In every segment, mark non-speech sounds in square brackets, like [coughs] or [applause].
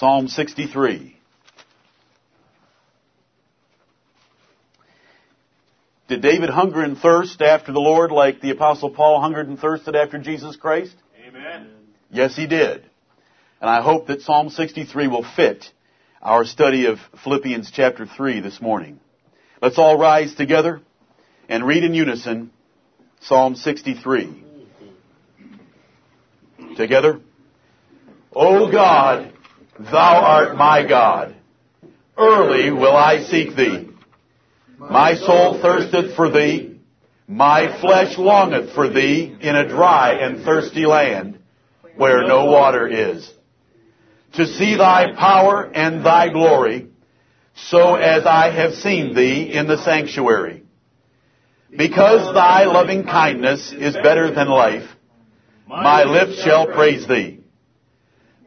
Psalm 63. Did David hunger and thirst after the Lord like the apostle Paul hungered and thirsted after Jesus Christ? Amen. Yes, he did. And I hope that Psalm 63 will fit our study of Philippians chapter 3 this morning. Let's all rise together and read in unison Psalm 63. Together. O God, thou art my God. Early will I seek thee. My soul thirsteth for thee. My flesh longeth for thee in a dry and thirsty land where no water is. To see thy power and thy glory, so as I have seen thee in the sanctuary. Because thy loving kindness is better than life, my lips shall praise thee.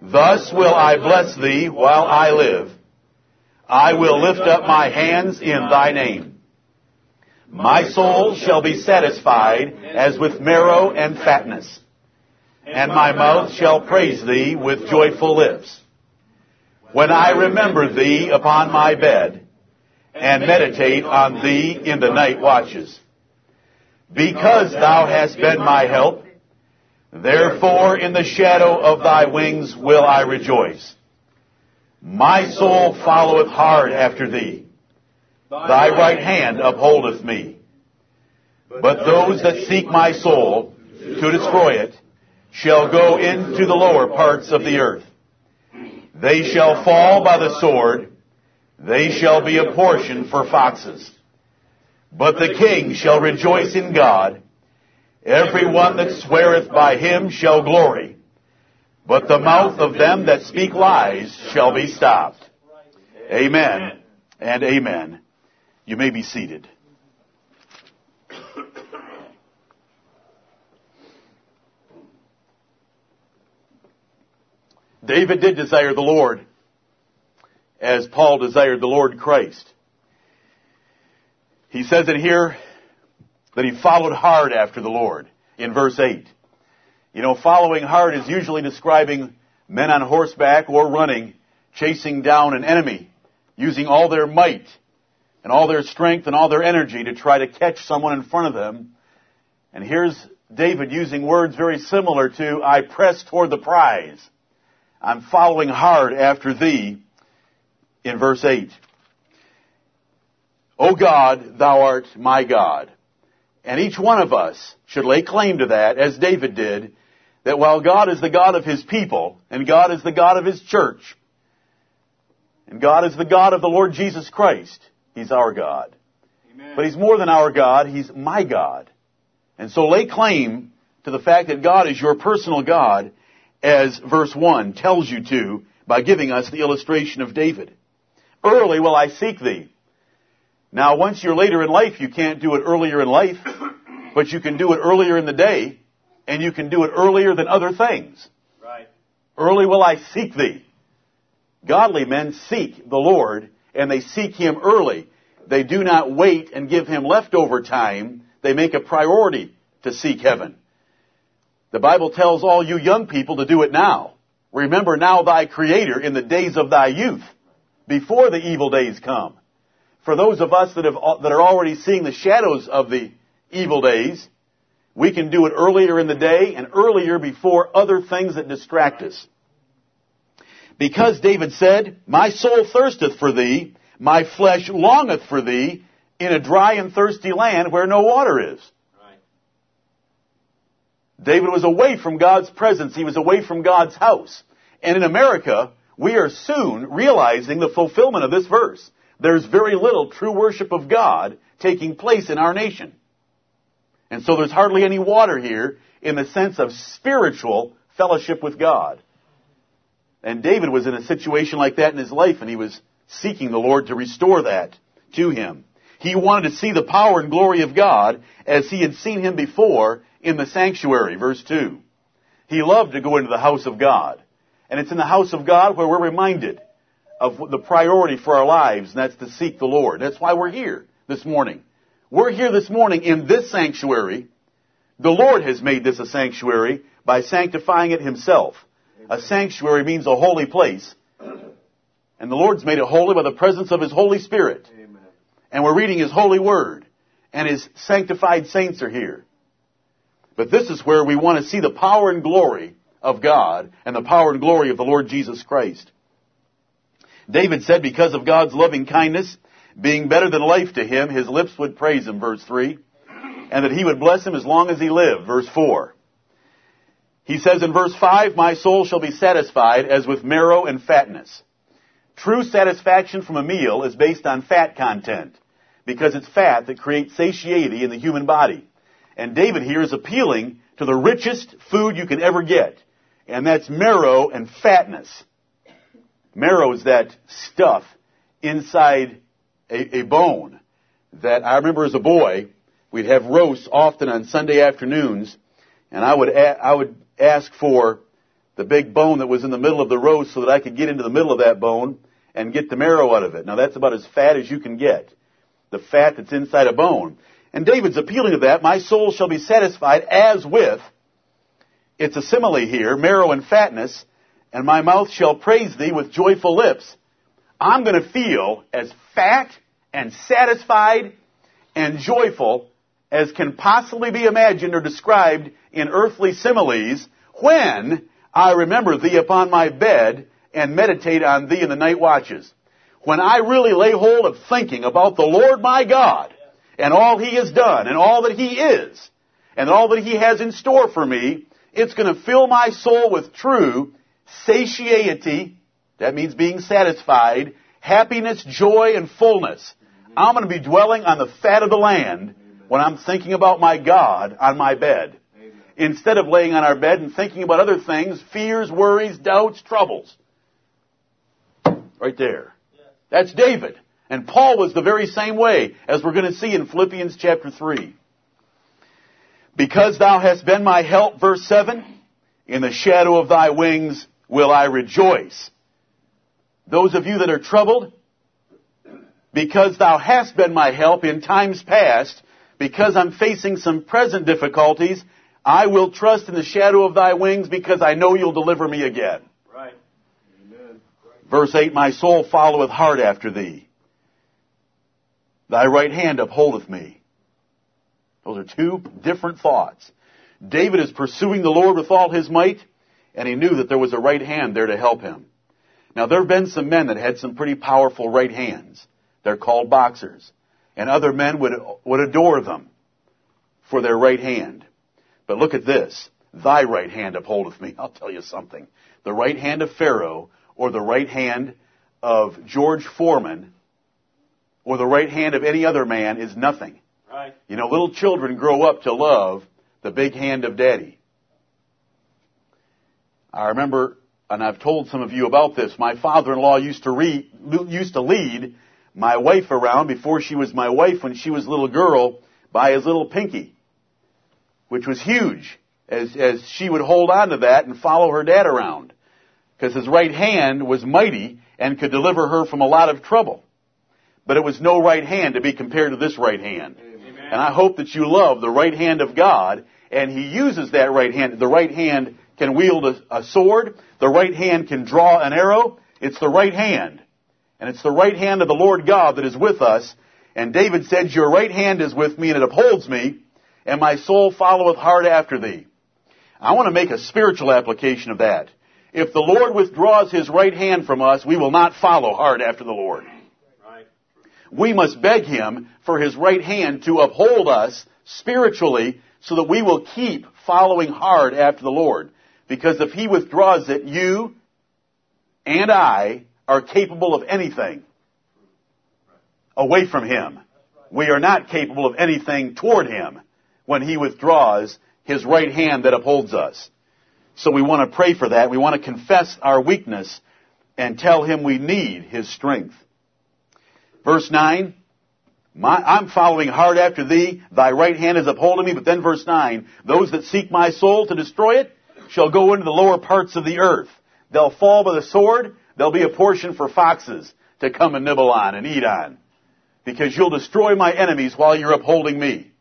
Thus will I bless thee while I live. I will lift up my hands in thy name. My soul shall be satisfied as with marrow and fatness, and my mouth shall praise thee with joyful lips. When I remember thee upon my bed, and meditate on thee in the night watches. Because thou hast been my help, therefore in the shadow of thy wings will I rejoice. My soul followeth hard after thee. Thy right hand upholdeth me. But those that seek my soul to destroy it shall go into the lower parts of the earth. They shall fall by the sword. They shall be a portion for foxes. But the king shall rejoice in God. Every one that sweareth by him shall glory. But the mouth of them that speak lies shall be stopped. Amen and amen. You may be seated. David did desire the Lord as Paul desired the Lord Christ. He says it here that he followed hard after the Lord in verse 8. You know, following hard is usually describing men on horseback or running, chasing down an enemy, using all their might and all their strength and all their energy to try to catch someone in front of them. And here's David using words very similar to, I press toward the prize. I'm following hard after thee in verse 8. O God, thou art my God. And each one of us should lay claim to that, as David did, that while God is the God of His people, and God is the God of His church, and God is the God of the Lord Jesus Christ, He's our God. Amen. But He's more than our God, He's my God. And so lay claim to the fact that God is your personal God, as verse 1 tells you to, by giving us the illustration of David. Early will I seek thee. Now, once you're later in life, you can't do it earlier in life, [coughs] but you can do it earlier in the day, and you can do it earlier than other things. Right. Early will I seek thee. Godly men seek the Lord, and they seek Him early. They do not wait and give Him leftover time. They make a priority to seek heaven. The Bible tells all you young people to do it now. Remember now thy Creator in the days of thy youth, before the evil days come. For those of us that, have, uh, that are already seeing the shadows of the evil days, we can do it earlier in the day and earlier before other things that distract us. Because David said, My soul thirsteth for thee, my flesh longeth for thee, in a dry and thirsty land where no water is. Right. David was away from God's presence. He was away from God's house. And in America, we are soon realizing the fulfillment of this verse. There's very little true worship of God taking place in our nation. And so there's hardly any water here in the sense of spiritual fellowship with God. And David was in a situation like that in his life and he was seeking the Lord to restore that to him. He wanted to see the power and glory of God as he had seen him before in the sanctuary, verse 2. He loved to go into the house of God. And it's in the house of God where we're reminded of the priority for our lives, and that's to seek the Lord. That's why we're here this morning. We're here this morning in this sanctuary. The Lord has made this a sanctuary by sanctifying it himself. A sanctuary means a holy place And the Lord's made it holy by the presence of His Holy Spirit. Amen. And we're reading His holy word. And His sanctified saints are here. But this is where we want to see the power and glory of God and the power and glory of the Lord Jesus Christ. David said, because of God's loving kindness, being better than life to him, his lips would praise him, verse 3, and that he would bless him as long as he lived, verse 4. He says in verse 5, My soul shall be satisfied as with marrow and fatness. True satisfaction from a meal is based on fat content, because it's fat that creates satiety in the human body. And David here is appealing to the richest food you can ever get, and that's marrow and fatness. Marrow is that stuff inside a, a bone that I remember as a boy, we'd have roasts often on Sunday afternoons, and I would, a- I would ask for the big bone that was in the middle of the roast so that I could get into the middle of that bone and get the marrow out of it. Now that's about as fat as you can get. The fat that's inside a bone. And David's appealing to that, my soul shall be satisfied as with, it's a simile here, marrow and fatness, and my mouth shall praise thee with joyful lips. I'm going to feel as fat and satisfied and joyful as can possibly be imagined or described in earthly similes when I remember thee upon my bed and meditate on thee in the night watches. When I really lay hold of thinking about the Lord my God and all he has done and all that he is and all that he has in store for me, it's going to fill my soul with true satiety. That means being satisfied, happiness, joy, and fullness. I'm going to be dwelling on the fat of the land when I'm thinking about my God on my bed. Instead of laying on our bed and thinking about other things, fears, worries, doubts, troubles. Right there. That's David. And Paul was the very same way, as we're going to see in Philippians chapter 3. Because thou hast been my help, verse 7, in the shadow of thy wings will I rejoice. Those of you that are troubled, because thou hast been my help in times past, because I'm facing some present difficulties, I will trust in the shadow of thy wings because I know you'll deliver me again. Right. Amen. Verse 8, My soul followeth hard after thee. Thy right hand upholdeth me. Those are two different thoughts. David is pursuing the Lord with all his might, and he knew that there was a right hand there to help him. Now there have been some men that had some pretty powerful right hands. They're called boxers. And other men would, would adore them for their right hand. But look at this. Thy right hand upholdeth me. [laughs] I'll tell you something. The right hand of Pharaoh or the right hand of George Foreman or the right hand of any other man is nothing. Right. You know, little children grow up to love the big hand of daddy. I remember, and I've told some of you about this, my father-in-law used to read, used to lead my wife around before she was my wife when she was a little girl by his little pinky, which was huge as, as she would hold on to that and follow her dad around. Because his right hand was mighty and could deliver her from a lot of trouble. But it was no right hand to be compared to this right hand. Amen. And I hope that you love the right hand of God, and He uses that right hand. The right hand can wield a, a sword. The right hand can draw an arrow. It's the right hand. And it's the right hand of the Lord God that is with us. And David said, Your right hand is with me, and it upholds me, and my soul followeth hard after thee. I want to make a spiritual application of that. If the Lord withdraws His right hand from us, we will not follow hard after the Lord. Right. We must beg Him for His right hand to uphold us spiritually so that we will keep following hard after the Lord. Because if He withdraws it, you and I are capable of anything away from Him. We are not capable of anything toward Him when He withdraws His right hand that upholds us. So we want to pray for that. We want to confess our weakness and tell Him we need His strength. Verse 9, my, I'm following hard after thee, thy right hand is upholding me, but then verse 9, those that seek my soul to destroy it shall go into the lower parts of the earth. They'll fall by the sword, there'll be a portion for foxes to come and nibble on and eat on. Because you'll destroy my enemies while you're upholding me.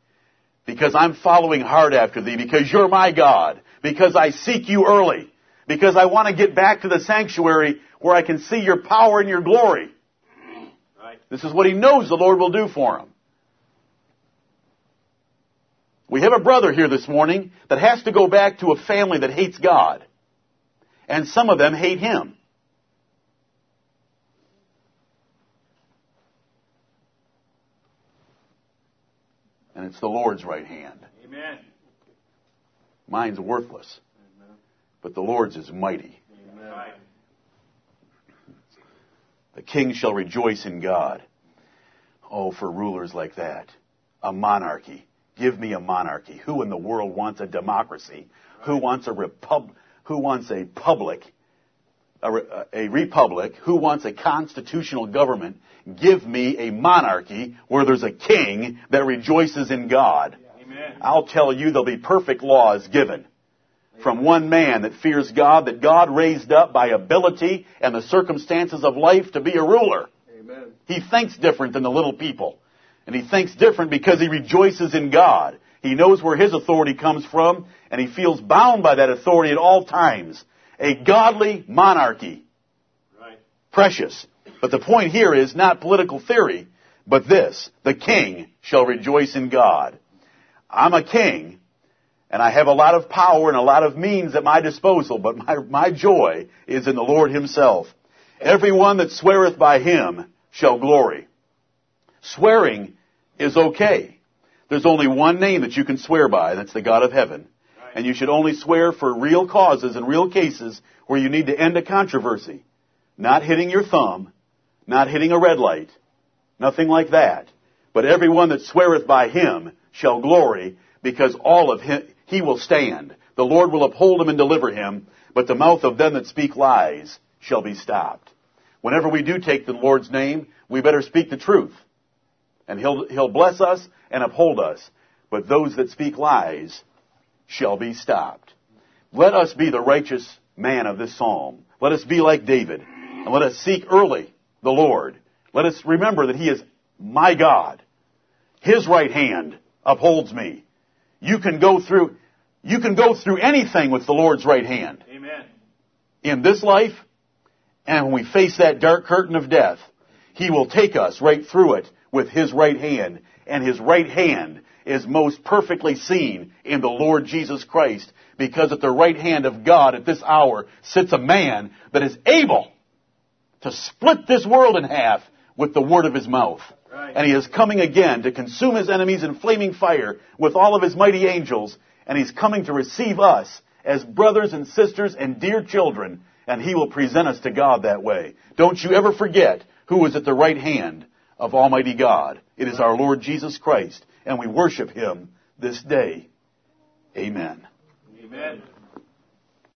Because I'm following hard after thee, because you're my God, because I seek you early, because I want to get back to the sanctuary where I can see your power and your glory. Right. This is what he knows the Lord will do for him. We have a brother here this morning that has to go back to a family that hates God. And some of them hate him. And it's the Lord's right hand. Amen. Mine's worthless, but the Lord's is mighty. Amen. The king shall rejoice in God. Oh, for rulers like that. A monarchy. Give me a monarchy. Who in the world wants a democracy? Who wants a repub, who wants a public, a, re- a republic? Who wants a constitutional government? Give me a monarchy where there's a king that rejoices in God. Amen. I'll tell you there'll be perfect laws given from one man that fears God, that God raised up by ability and the circumstances of life to be a ruler. Amen. He thinks different than the little people. And he thinks different because he rejoices in God. He knows where his authority comes from, and he feels bound by that authority at all times. A godly monarchy. Right. Precious. But the point here is not political theory, but this. The king shall rejoice in God. I'm a king, and I have a lot of power and a lot of means at my disposal, but my, my joy is in the Lord himself. Everyone that sweareth by him shall glory. Swearing is okay. There's only one name that you can swear by, and that's the God of heaven. And you should only swear for real causes and real cases where you need to end a controversy. Not hitting your thumb, not hitting a red light, nothing like that. But everyone that sweareth by him shall glory, because all of him, he will stand. The Lord will uphold him and deliver him, but the mouth of them that speak lies shall be stopped. Whenever we do take the Lord's name, we better speak the truth. And he'll, he'll bless us and uphold us. But those that speak lies shall be stopped. Let us be the righteous man of this psalm. Let us be like David. And let us seek early the Lord. Let us remember that He is my God. His right hand upholds me. You can go through, you can go through anything with the Lord's right hand. Amen. In this life, and when we face that dark curtain of death, He will take us right through it with His right hand. And His right hand is most perfectly seen in the Lord Jesus Christ because at the right hand of God at this hour sits a man that is able to split this world in half with the word of his mouth. Right. And he is coming again to consume his enemies in flaming fire with all of his mighty angels. And he's coming to receive us as brothers and sisters and dear children. And he will present us to God that way. Don't you ever forget who is at the right hand of Almighty God. It is our Lord Jesus Christ. And we worship him this day. Amen. Amen.